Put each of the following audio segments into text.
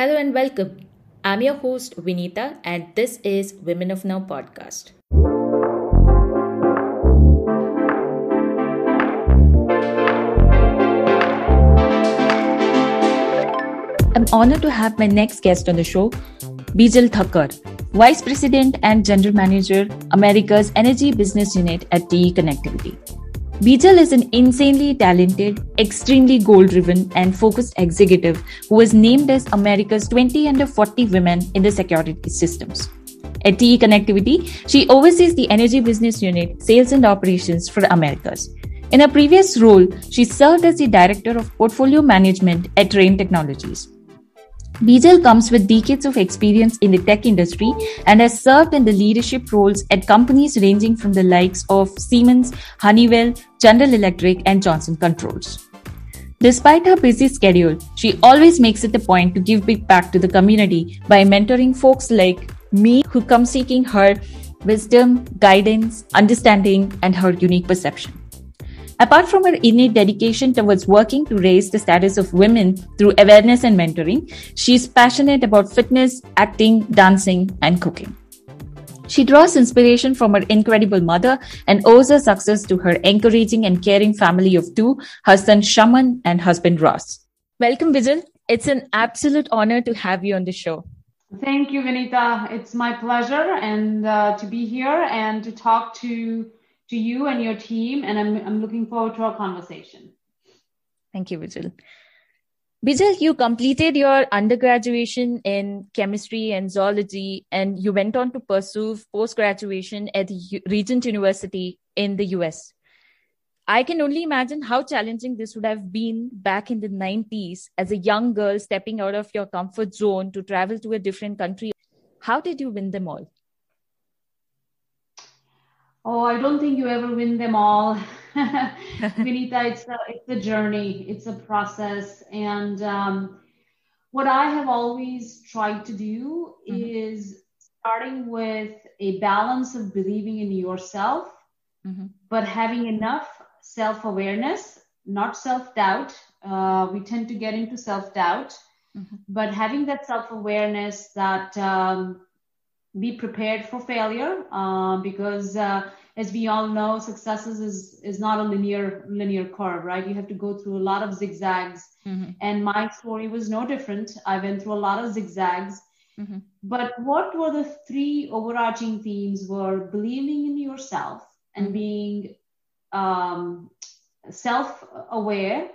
Hello and welcome. I'm your host, Vinita, and this is Women of Now podcast. I'm honored to have my next guest on the show, Bijal Thakkar, Vice President and General Manager, America's Energy Business Unit at TE Connectivity. Bijal is an insanely talented, extremely goal driven, and focused executive who was named as America's 20 under 40 women in the security systems. At TE Connectivity, she oversees the Energy Business Unit, Sales and Operations for Americas. In her previous role, she served as the Director of Portfolio Management at Trane Technologies. Bijal comes with decades of experience in the tech industry and has served in the leadership roles at companies ranging from the likes of Siemens, Honeywell, General Electric, and Johnson Controls. Despite her busy schedule, she always makes it a point to give back to the community by mentoring folks like me who come seeking her wisdom, guidance, understanding, and her unique perception. Apart from her innate dedication towards working to raise the status of women through awareness and mentoring, she is passionate about fitness, acting, dancing, and cooking. She draws inspiration from her incredible mother and owes her success to her encouraging and caring family of two, her son Shaman and husband Ross. Welcome, Bijal. It's an absolute honor to have you on the show. Thank you, Vinita. It's my pleasure and uh, to be here and to talk to to you and your team. And I'm, I'm looking forward to our conversation. Thank you, Bijal. Bijal, you completed your undergraduation in chemistry and zoology, and you went on to pursue post graduation at the Regent University in the US. I can only imagine how challenging this would have been back in the 90s as a young girl stepping out of your comfort zone to travel to a different country. How did you win them all? Oh, I don't think you ever win them all. Vinita, it's a, it's a journey, it's a process. And um, what I have always tried to do mm-hmm. is starting with a balance of believing in yourself, mm-hmm. but having enough self awareness, not self doubt. Uh, we tend to get into self doubt, mm-hmm. but having that self awareness that um, be prepared for failure uh, because uh, as we all know success is is not a linear linear curve right you have to go through a lot of zigzags mm-hmm. and my story was no different i went through a lot of zigzags mm-hmm. but what were the three overarching themes were believing in yourself and mm-hmm. being um, self-aware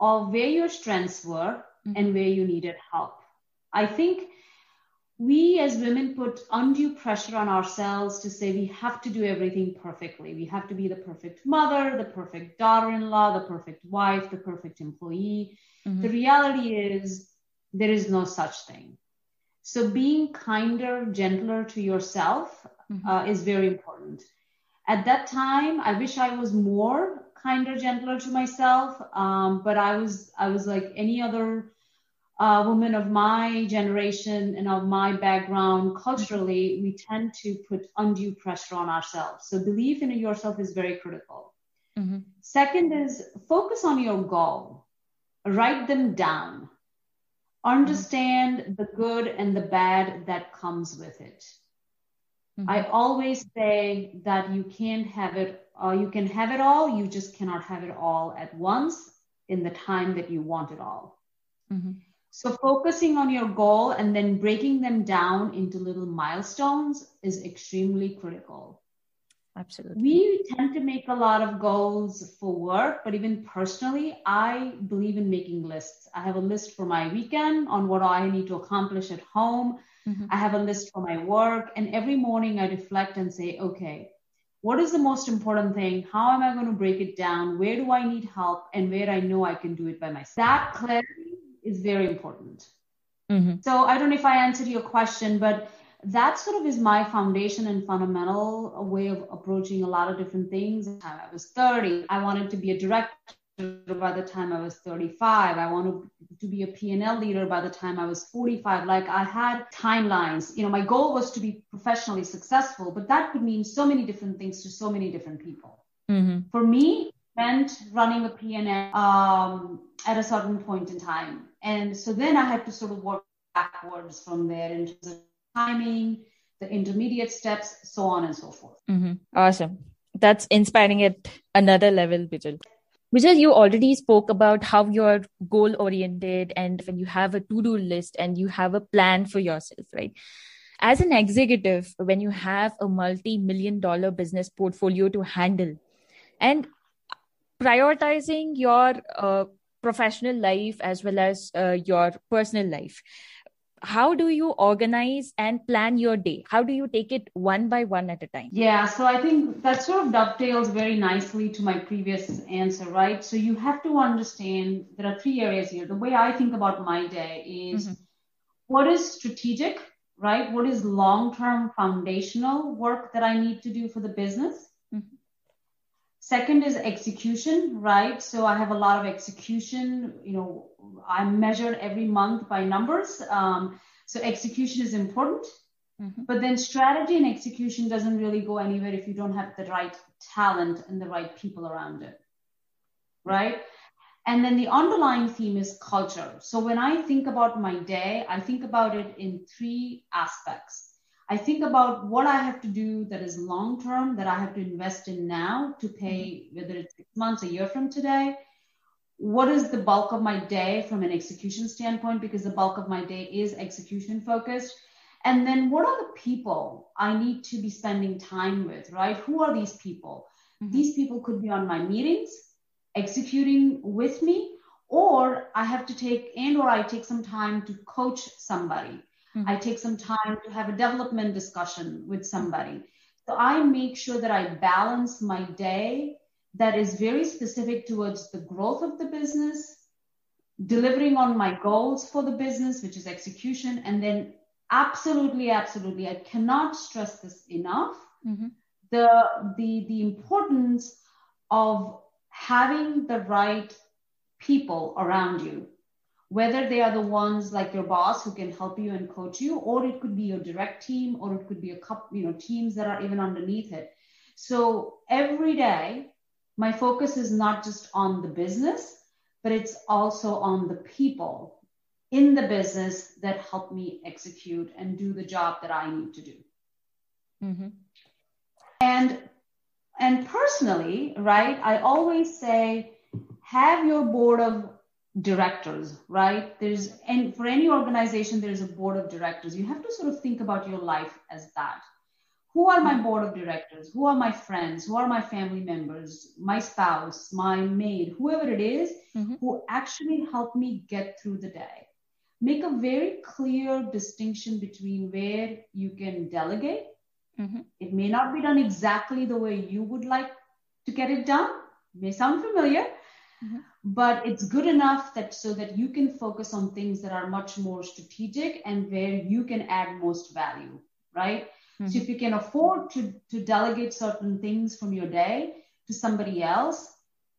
of where your strengths were mm-hmm. and where you needed help i think we as women put undue pressure on ourselves to say we have to do everything perfectly. We have to be the perfect mother, the perfect daughter in law, the perfect wife, the perfect employee. Mm-hmm. The reality is there is no such thing. So being kinder, gentler to yourself mm-hmm. uh, is very important. At that time, I wish I was more kinder, gentler to myself. Um, but I was, I was like any other uh, women of my generation and of my background culturally, we tend to put undue pressure on ourselves. So belief in yourself is very critical. Mm-hmm. Second is focus on your goal. Write them down. Understand mm-hmm. the good and the bad that comes with it. Mm-hmm. I always say that you can't have it, uh, you can have it all, you just cannot have it all at once in the time that you want it all. So focusing on your goal and then breaking them down into little milestones is extremely critical. Absolutely. We tend to make a lot of goals for work, but even personally, I believe in making lists. I have a list for my weekend on what I need to accomplish at home. Mm-hmm. I have a list for my work. And every morning I reflect and say, okay, what is the most important thing? How am I going to break it down? Where do I need help? And where I know I can do it by myself. That clarity is very important. Mm-hmm. So I don't know if I answered your question, but that sort of is my foundation and fundamental way of approaching a lot of different things. I was 30. I wanted to be a director by the time I was 35. I wanted to be a P&L leader by the time I was 45. Like I had timelines. You know, my goal was to be professionally successful, but that could mean so many different things to so many different people. Mm-hmm. For me, meant running a L um, at a certain point in time. And so then I had to sort of work backwards from there in terms of timing, the intermediate steps, so on and so forth. Mm-hmm. Awesome. That's inspiring at another level, Bijal. Bijal, you already spoke about how you're goal oriented and when you have a to do list and you have a plan for yourself, right? As an executive, when you have a multi million dollar business portfolio to handle and prioritizing your uh, professional life as well as uh, your personal life, how do you organize and plan your day? How do you take it one by one at a time? Yeah so i think that sort of dovetails very nicely to my previous answer right? So you have to understand there are three areas here. The way i think about my day is mm-hmm. what is strategic right? What is long term foundational work that i need to do for the business Second is execution, right? So I have a lot of execution. You know, I measure every month by numbers. Um, so execution is important. Mm-hmm. But then strategy and execution doesn't really go anywhere if you don't have the right talent and the right people around it. Right? And then the underlying theme is culture. So when I think about my day, I think about it in three aspects. I think about what I have to do that is long term, that I have to invest in now to pay, whether it's six months, a year from today. What is the bulk of my day from an execution standpoint? Because the bulk of my day is execution focused. And then what are the people I need to be spending time with, right? Who are these people? Mm-hmm. These people could be on my meetings, executing with me, or I have to take and or I take some time to coach somebody Mm-hmm. I take some time to have a development discussion with somebody. So I make sure that I balance my day that is very specific towards the growth of the business, delivering on my goals for the business, which is execution, and then absolutely, absolutely, I cannot stress this enough. Mm-hmm. The the the importance of having the right people around you whether they are the ones like your boss who can help you and coach you, or it could be your direct team, or it could be a couple, you know, teams that are even underneath it. So every day, my focus is not just on the business, but it's also on the people in the business that help me execute and do the job that I need to do. Mm-hmm. And and personally, right, I always say have your board of directors, right? There's and for any organization, there's a board of directors. You have to sort of think about your life as that. Who are my board of directors? Who are my friends? Who are my family members? My spouse, my maid, whoever it is, mm-hmm. who actually help me get through the day. Make a very clear distinction between where you can delegate. Mm-hmm. It may not be done exactly the way you would like to get it done. It may sound familiar, Mm-hmm. But it's good enough that so that you can focus on things that are much more strategic and where you can add most value, right? Mm-hmm. So if you can afford to, to delegate certain things from your day to somebody else,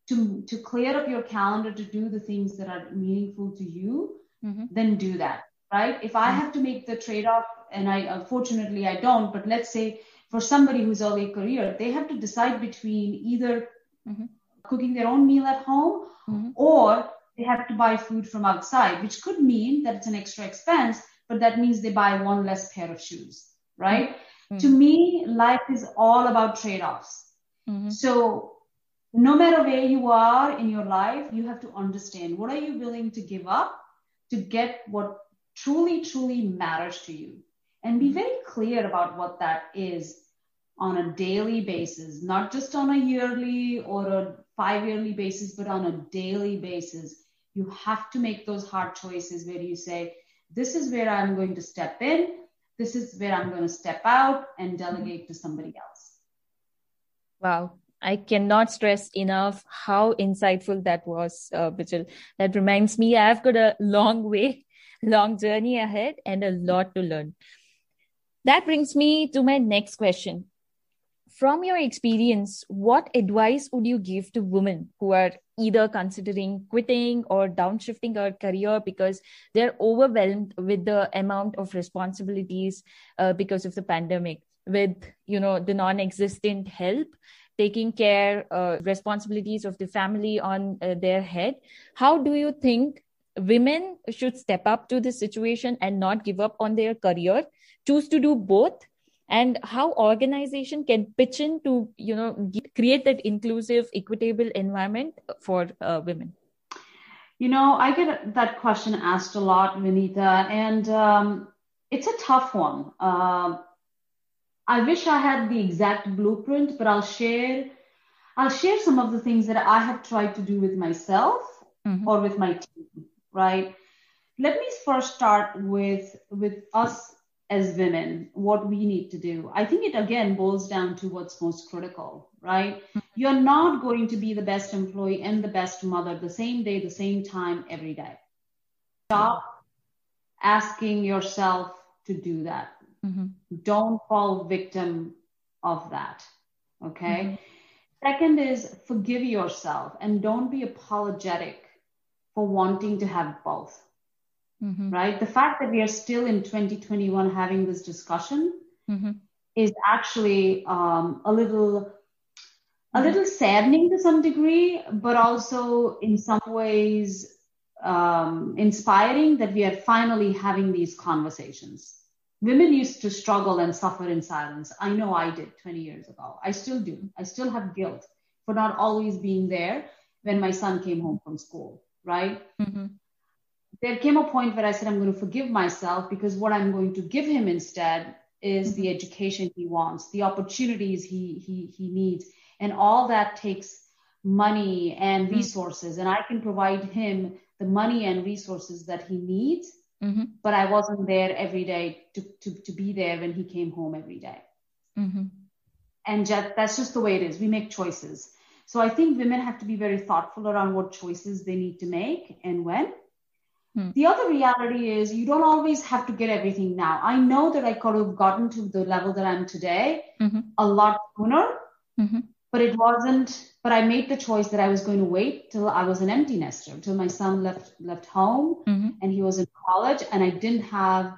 to, to clear up your calendar to do the things that are meaningful to you, mm-hmm. then do that, right? If I mm-hmm. have to make the trade off, and I unfortunately I don't, but let's say for somebody who's early career, they have to decide between either mm-hmm cooking their own meal at home mm-hmm. or they have to buy food from outside, which could mean that it's an extra expense, but that means they buy one less pair of shoes, right? Mm-hmm. To me, life is all about trade offs. Mm-hmm. So, no matter where you are in your life, you have to understand what are you willing to give up to get what truly, truly matters to you. And be mm-hmm. very clear about what that is on a daily basis, not just on a yearly or a five yearly basis, but on a daily basis. You have to make those hard choices where you say, this is where I'm going to step in, this is where I'm going to step out and delegate to somebody else. Wow. I cannot stress enough how insightful that was, uh, Bijal. That reminds me, I've got a long way, long journey ahead and a lot to learn. That brings me to my next question from your experience, what advice would you give to women who are either considering quitting or downshifting their career because they're overwhelmed with the amount of responsibilities uh, because of the pandemic, with you know the non-existent help, taking care uh, responsibilities of the family on uh, their head? How do you think women should step up to this situation and not give up on their career choose to do both and how organization can pitch in to you know create that inclusive equitable environment for uh, women? You know i get that question asked a lot vinita and um, it's a tough one. Uh, i wish i had the exact blueprint but i'll share i'll share some of the things that i have tried to do with myself mm-hmm. or with my team right? Let me first start with with us as women what we need to do i think it again boils down to what's most critical right mm-hmm. you're not going to be the best employee and the best mother the same day the same time every day stop asking yourself to do that mm-hmm. don't fall victim of that okay mm-hmm. second is forgive yourself and don't be apologetic for wanting to have both mm-hmm. right? The fact that we are still in 2021 having this discussion mm-hmm. is actually um, a little a little saddening to some degree, but also in some ways um, inspiring that we are finally having these conversations. Women used to struggle and suffer in silence. I know I did 20 years ago. I still do. I still have guilt for not always being there when my son came home from school, right? Mm-hmm there came a point where I said, I'm going to forgive myself because what I'm going to give him instead is the education he wants, the opportunities he, he, he needs. And all that takes money and mm-hmm. resources. Mm-hmm. And I can provide him the money and resources that he needs. Mm-hmm. But I wasn't there every day to, to, to be there when he came home every day. Mm-hmm. And just, that's just the way it is. We make choices. So I think women have to be very thoughtful around what choices they need to make and when. Hmm. The other reality is you don't always have to get everything now. I know that I could have gotten to the level that I'm today mm-hmm. a lot sooner, mm-hmm. but it wasn't. But I made the choice that I was going to wait till I was an empty nester, till my son left left home mm-hmm. and he was in college, and I didn't have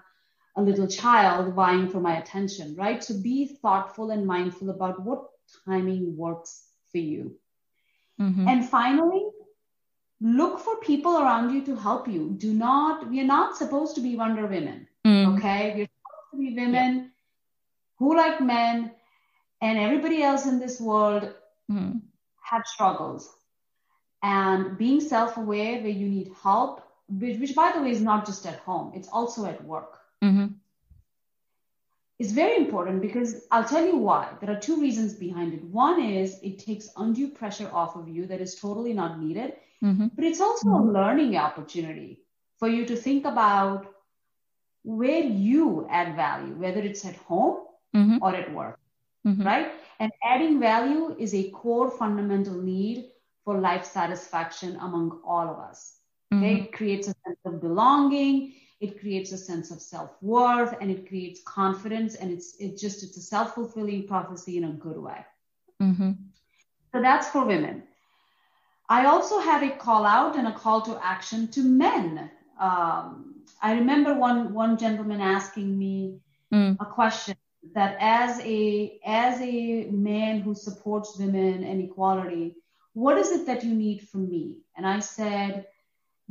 a little child vying for my attention. Right. So be thoughtful and mindful about what timing works for you. Mm-hmm. And finally, look for people around you to help you. Do not, we are not supposed to be Wonder Women. Mm. Okay. We're supposed to be women yeah. who, like men and everybody else in this world, mm. have struggles. And being self aware where you need help, which, which, by the way, is not just at home, it's also at work. Mm-hmm. Is very important because I'll tell you why. There are two reasons behind it. One is it takes undue pressure off of you that is totally not needed Mm-hmm. But it's also mm-hmm. a learning opportunity for you to think about where you add value, whether it's at home mm-hmm. or at work, mm-hmm. right? And adding value is a core fundamental need for life satisfaction among all of us. Okay? Mm-hmm. It creates a sense of belonging. It creates a sense of self-worth and it creates confidence and it's it's just it's a self-fulfilling prophecy in a good way. Mm-hmm. So that's for women. I also have a call out and a call to action to men. Um, I remember one one gentleman asking me mm. a question that as a as a man who supports women and equality, what is it that you need from me? And I said,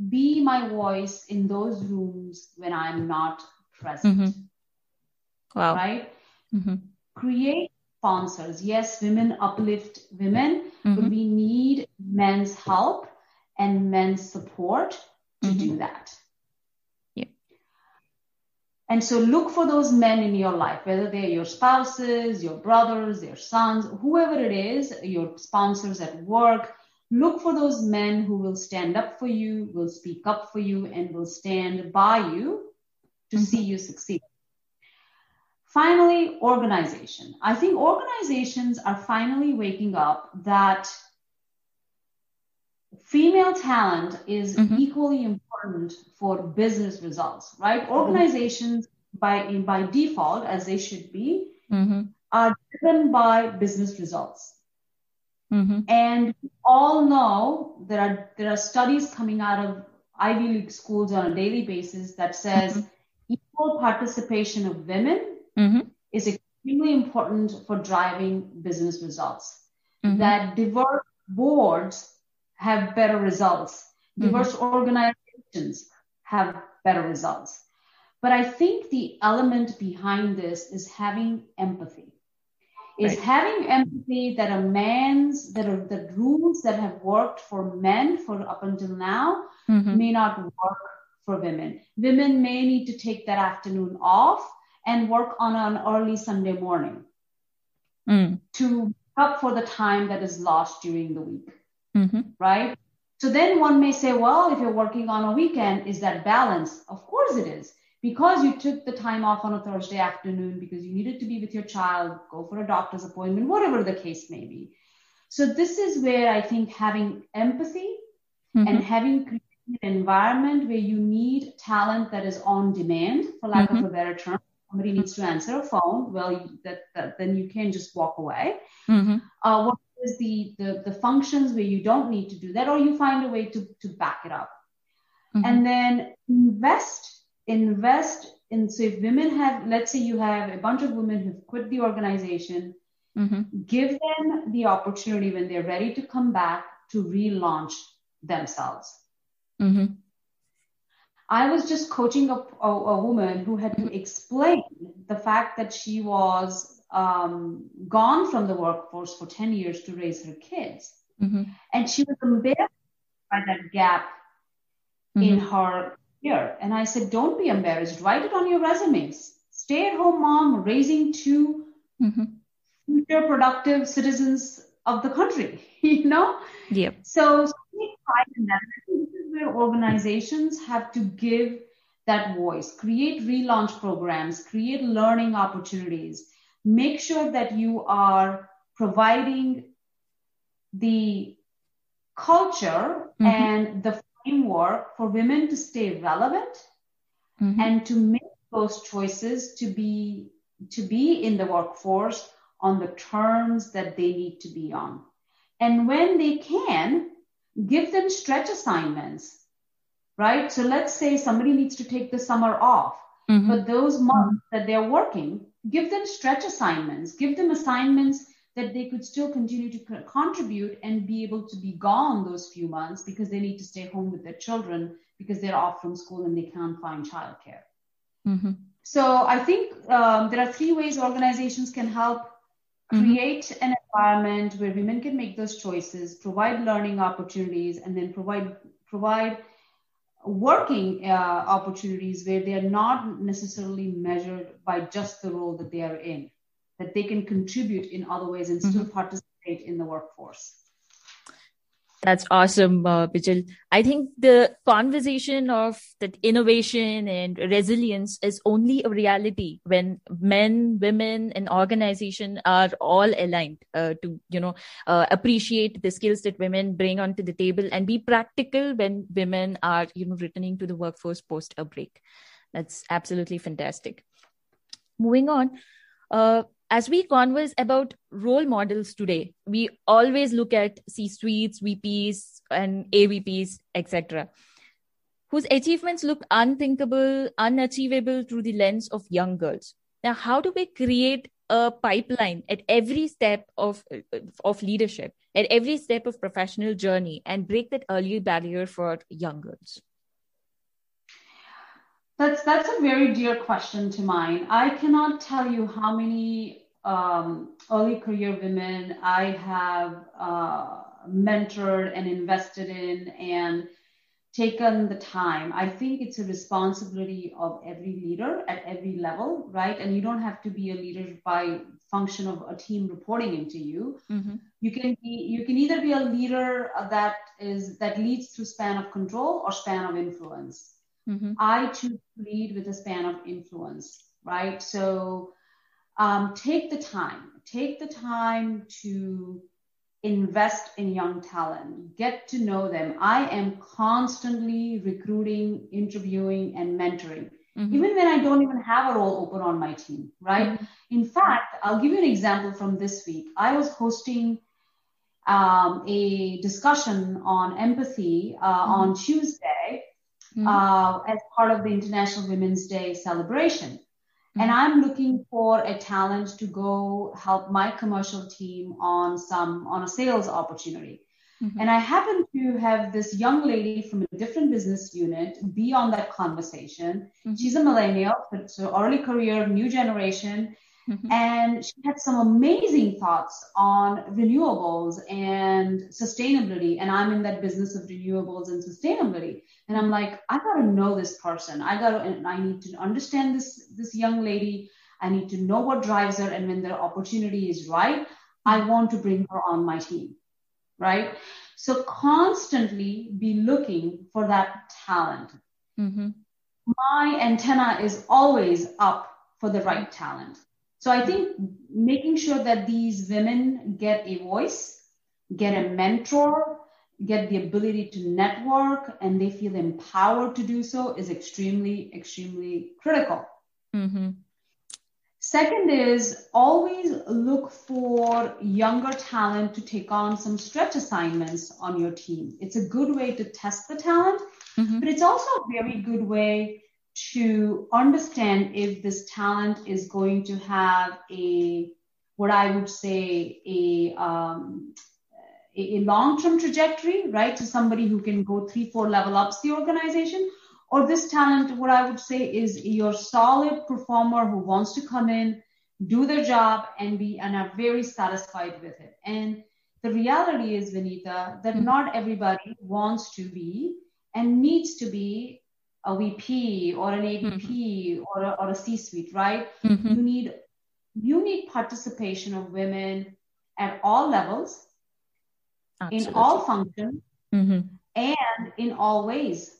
be my voice in those rooms when I'm not present. Mm-hmm. Wow. Right? Mm-hmm. Create sponsors. Yes, women uplift women, mm-hmm. but we need men's help and men's support to mm-hmm. do that. Yeah. And so look for those men in your life, whether they're your spouses, your brothers, your sons, whoever it is, your sponsors at work. Look for those men who will stand up for you, will speak up for you, and will stand by you to mm-hmm. see you succeed. Finally, organization. I think organizations are finally waking up that female talent is mm-hmm. equally important for business results, right? Mm-hmm. Organizations by by default, as they should be, mm-hmm. are driven by business results. Mm-hmm. And we all know there are there are studies coming out of Ivy League schools on a daily basis that says mm-hmm. equal participation of women mm-hmm. is extremely important for driving business results. Mm-hmm. That diverse boards have better results. Mm-hmm. Diverse organizations have better results. But I think the element behind this is having empathy. Is right. having empathy that a man's that are the rules that have worked for men for up until now mm-hmm. may not work for women. Women may need to take that afternoon off and work on an early Sunday morning mm. to up for the time that is lost during the week. Mm-hmm. Right? So then one may say, well, if you're working on a weekend, is that balance? Of course it is. Because you took the time off on a Thursday afternoon because you needed to be with your child, go for a doctor's appointment, whatever the case may be. So this is where I think having empathy mm-hmm. and having an environment where you need talent that is on demand, for lack mm-hmm. of a better term. Somebody needs to answer a phone. Well, that, that then you can just walk away. Mm-hmm. Uh, what is the, the the functions where you don't need to do that, or you find a way to to back it up, mm-hmm. and then invest invest in. So if women have, let's say you have a bunch of women who've quit the organization, mm-hmm. give them the opportunity when they're ready to come back to relaunch themselves. I was just coaching a, a, a, woman who had to explain the fact that she was um, gone from the workforce for 10 years to raise her kids. Mm-hmm. And she was embarrassed by that gap mm-hmm. in her career. And I said, don't be embarrassed. Write it on your resumes. Stay at home mom raising 2 mm-hmm. future productive citizens of the country, you know? Yep. So, take pride in that. this is where organizations have to give that voice, create relaunch programs, create learning opportunities, make sure that you are providing the culture mm-hmm. and the framework for women to stay relevant mm-hmm. and to make those choices to be to be in the workforce on the terms that they need to be on and when they can give them stretch assignments right so let's say somebody needs to take the summer off mm-hmm. but those months that they're working give them stretch assignments, give them assignments that they could still continue to contribute and be able to be gone those few months because they need to stay home with their children because they're off from school and they can't find childcare. Mm-hmm. So I think um, there are three ways organizations can help. Create mm-hmm. an environment where women can make those choices, provide learning opportunities, and then provide provide working uh, opportunities where they are not necessarily measured by just the role that they are in, that they can contribute in other ways and still mm-hmm. participate in the workforce. That's awesome, uh, Bijal. I think the conversation of that innovation and resilience is only a reality when men, women, and organization are all aligned uh, to, you know, uh, appreciate the skills that women bring onto the table and be practical when women are, you know, returning to the workforce post a break. That's absolutely fantastic. Moving on, uh, as we converse about role models today, we always look at C suites, VPs, and AVPs, etc., whose achievements look unthinkable, unachievable through the lens of young girls. Now, how do we create a pipeline at every step of, of leadership, at every step of professional journey, and break that early barrier for young girls? That's that's a very dear question to mine. I cannot tell you how many um, early career women I have uh, mentored and invested in and taken the time. I think it's a responsibility of every leader at every level, right? And you don't have to be a leader by function of a team reporting into you. Mm-hmm. You can be you can either be a leader that is that leads through span of control or span of influence. Mm-hmm. I choose to lead with a span of influence, right? So um, take the time, take the time to invest in young talent, get to know them. I am constantly recruiting, interviewing, and mentoring. Mm-hmm. Even when I don't even have a role open on my team, right? Mm-hmm. In fact, I'll give you an example from this week. I was hosting um, a discussion on empathy uh, mm-hmm. on Tuesday mm-hmm. uh, as part of the International Women's Day celebration. And mm-hmm. I'm looking for a talent to go help my commercial team on some on a sales opportunity. Mm-hmm. And I happen to have this young lady from a different business unit be on that conversation. Mm-hmm. She's a millennial, so early career, new generation. Mm-hmm. And she had some amazing thoughts on renewables and sustainability. And I'm in that business of renewables and sustainability. And I'm like, I gotta know this person. I gotta, and I need to understand this this young lady. I need to know what drives her. And when the opportunity is right, I mm-hmm. want to bring her on my team right? So constantly be looking for that talent. Mm-hmm. My antenna is always up for the right talent. So I think making sure that these women get a voice, get a mentor, get the ability to network, and they feel empowered to do so is extremely, extremely critical. Mm-hmm. Second is always look for younger talent to take on some stretch assignments on your team. It's a good way to test the talent, mm-hmm. but it's also a very good way to understand if this talent is going to have a, what I would say, a, um, a, long-term trajectory, right? To somebody who can go three, four level ups the organization, or this talent, what I would say is your solid performer who wants to come in, do their job and be and are very satisfied with it. And the reality is, Vinita, that not everybody wants to be and needs to be a VP or an AVP mm-hmm. or, a, or a C-suite, right? Mm-hmm. You need you need participation of women at all levels, Absolutely. in all functions, mm-hmm. and in all ways.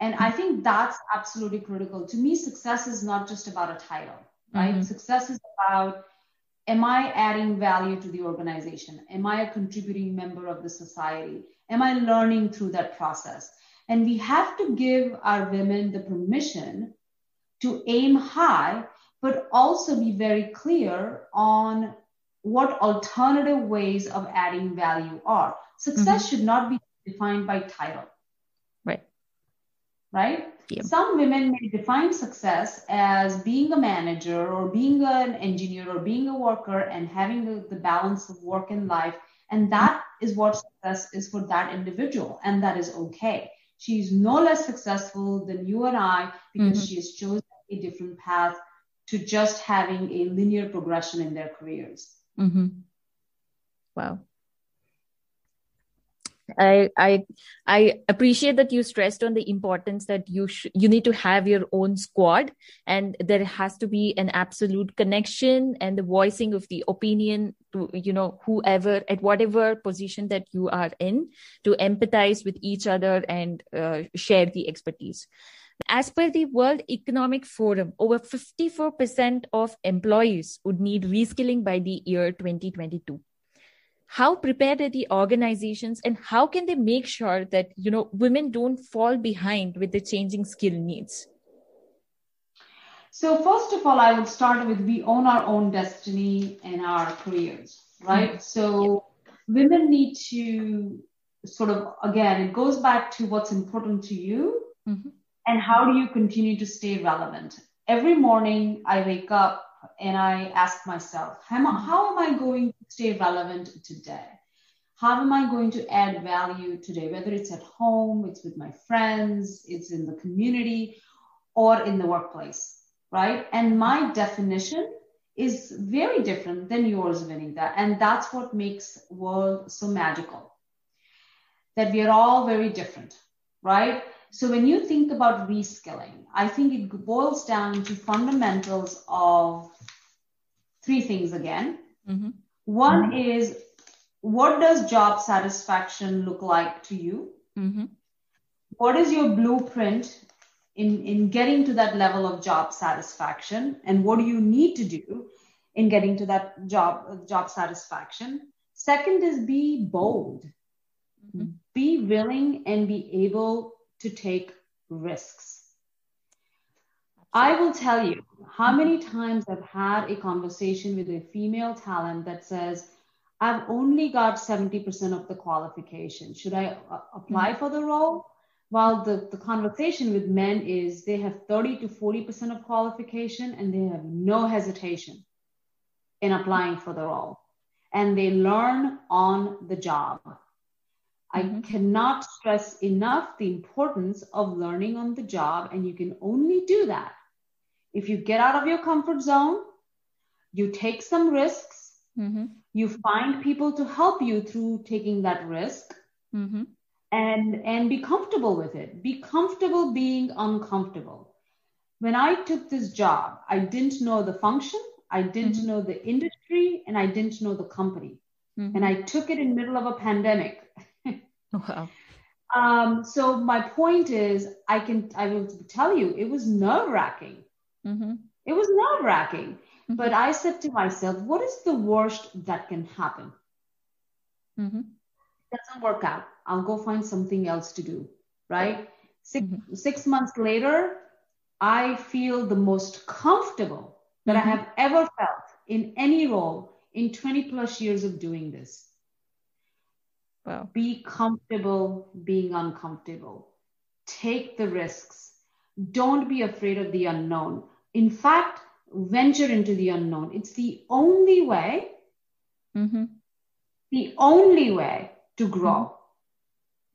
And I think that's absolutely critical. To me, success is not just about a title, right? Mm-hmm. Success is about am I adding value to the organization? Am I a contributing member of the society? Am I learning through that process? And we have to give our women the permission to aim high, but also be very clear on what alternative ways of adding value are. Success mm-hmm. should not be defined by title right? Yep. Some women may define success as being a manager or being an engineer or being a worker and having the, the balance of work and life. And that is what success is for that individual. And that is okay. She's no less successful than you and I because mm-hmm. she has chosen a different path to just having a linear progression in their careers. Mm-hmm. Wow. I I I appreciate that you stressed on the importance that you sh- you need to have your own squad and there has to be an absolute connection and the voicing of the opinion to you know whoever at whatever position that you are in to empathize with each other and uh, share the expertise. As per the World Economic Forum, over 54% of employees would need reskilling by the year 2022 how prepared are the organizations and how can they make sure that you know women don't fall behind with the changing skill needs so first of all i would start with we own our own destiny and our careers right mm-hmm. so women need to sort of again it goes back to what's important to you mm-hmm. and how do you continue to stay relevant every morning i wake up and I ask myself, how am, I, how am I going to stay relevant today? How am I going to add value today? Whether it's at home, it's with my friends, it's in the community, or in the workplace, right? And my definition is very different than yours, Vinita. And that's what makes world so magical. That we are all very different, right? So when you think about reskilling, I think it boils down to fundamentals of three things again. Mm-hmm. One mm-hmm. is what does job satisfaction look like to you? Mm-hmm. What is your blueprint in, in getting to that level of job satisfaction? And what do you need to do in getting to that job, job satisfaction? Second is be bold. Mm-hmm. Be willing and be able to take risks. I will tell you how many times I've had a conversation with a female talent that says, I've only got 70% of the qualification. Should I uh, apply mm-hmm. for the role? While the, the conversation with men is they have 30 to 40% of qualification and they have no hesitation in applying for the role. And they learn on the job. Mm-hmm. I cannot stress enough the importance of learning on the job, and you can only do that if you get out of your comfort zone, you take some risks, mm-hmm. you find people to help you through taking that risk, mm-hmm. and and be comfortable with it. Be comfortable being uncomfortable. When I took this job, I didn't know the function, I didn't mm-hmm. know the industry, and I didn't know the company. Mm-hmm. And I took it in middle of a pandemic. wow. Um, so my point is, I can I will tell you, it was nerve wracking. Mm-hmm. It was nerve wracking. Mm-hmm. But I said to myself, what is the worst that can happen? Mm-hmm. Doesn't work out. I'll go find something else to do. Right? 6 mm-hmm. six months later, I feel the most comfortable that I mm-hmm. have ever felt in any role in 20 plus years of doing this. Wow. Be comfortable being uncomfortable. Take the risks. Don't be afraid of the unknown in fact, venture into the unknown. It's the only way, mm-hmm. the only way to grow.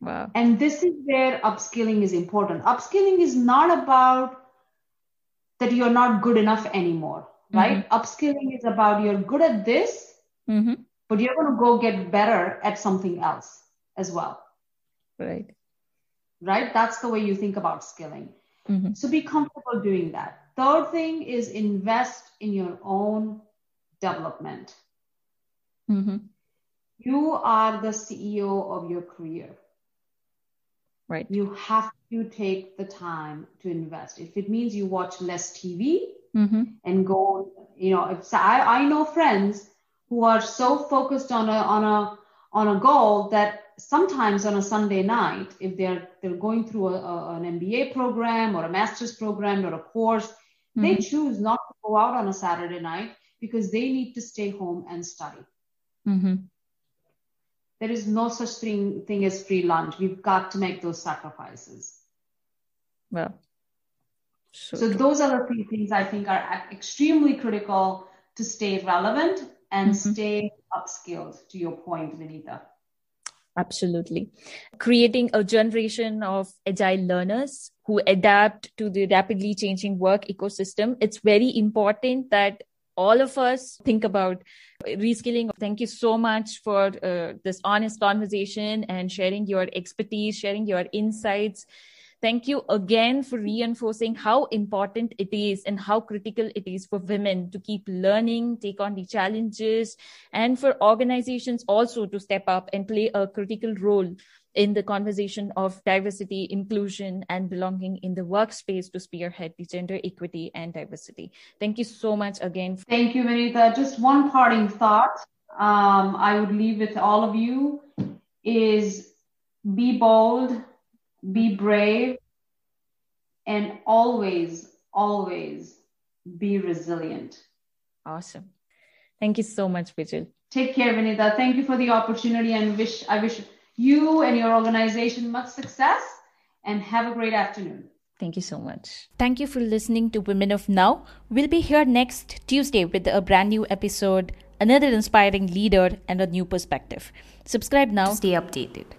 Mm-hmm. Wow. And this is where upskilling is important. Upskilling is not about that you're not good enough anymore, right? Mm-hmm. Upskilling is about you're good at this, mm-hmm. but you're going to go get better at something else as well. Right. Right? That's the way you think about skilling. Mm-hmm. So be comfortable doing that. Third thing is invest in your own development. Mm-hmm. You are the CEO of your career. Right. You have to take the time to invest. If it means you watch less TV mm-hmm. and go, you know, if I, I know friends who are so focused on a on a on a goal that sometimes on a Sunday night, if they're they're going through a, a, an MBA program or a master's program or a course, Mm-hmm. They choose not to go out on a Saturday night because they need to stay home and study. Mm-hmm. There is no such thing, thing as free lunch. We've got to make those sacrifices. Well, so, so those are the three things I think are extremely critical to stay relevant and mm-hmm. stay upskilled, to your point, Vinita. Absolutely. Creating a generation of agile learners who adapt to the rapidly changing work ecosystem. It's very important that all of us think about reskilling. Thank you so much for uh, this honest conversation and sharing your expertise, sharing your insights. Thank you again for reinforcing how important it is and how critical it is for women to keep learning, take on the challenges, and for organizations also to step up and play a critical role in the conversation of diversity, inclusion, and belonging in the workspace to spearhead the gender equity and diversity. Thank you so much again. Thank you, Vinita. Just one parting thought um, I would leave with all of you is be bold, be mm-hmm. brave, and always, always be resilient. Awesome. Thank you so much, Bijal. Take care, Vinita. Thank you for the opportunity and wish I wish you and your organization much success and have a great afternoon. Thank you so much. Thank you for listening to Women of Now. We'll be here next Tuesday with a brand new episode, another inspiring leader, and a new perspective. Subscribe now. Stay updated.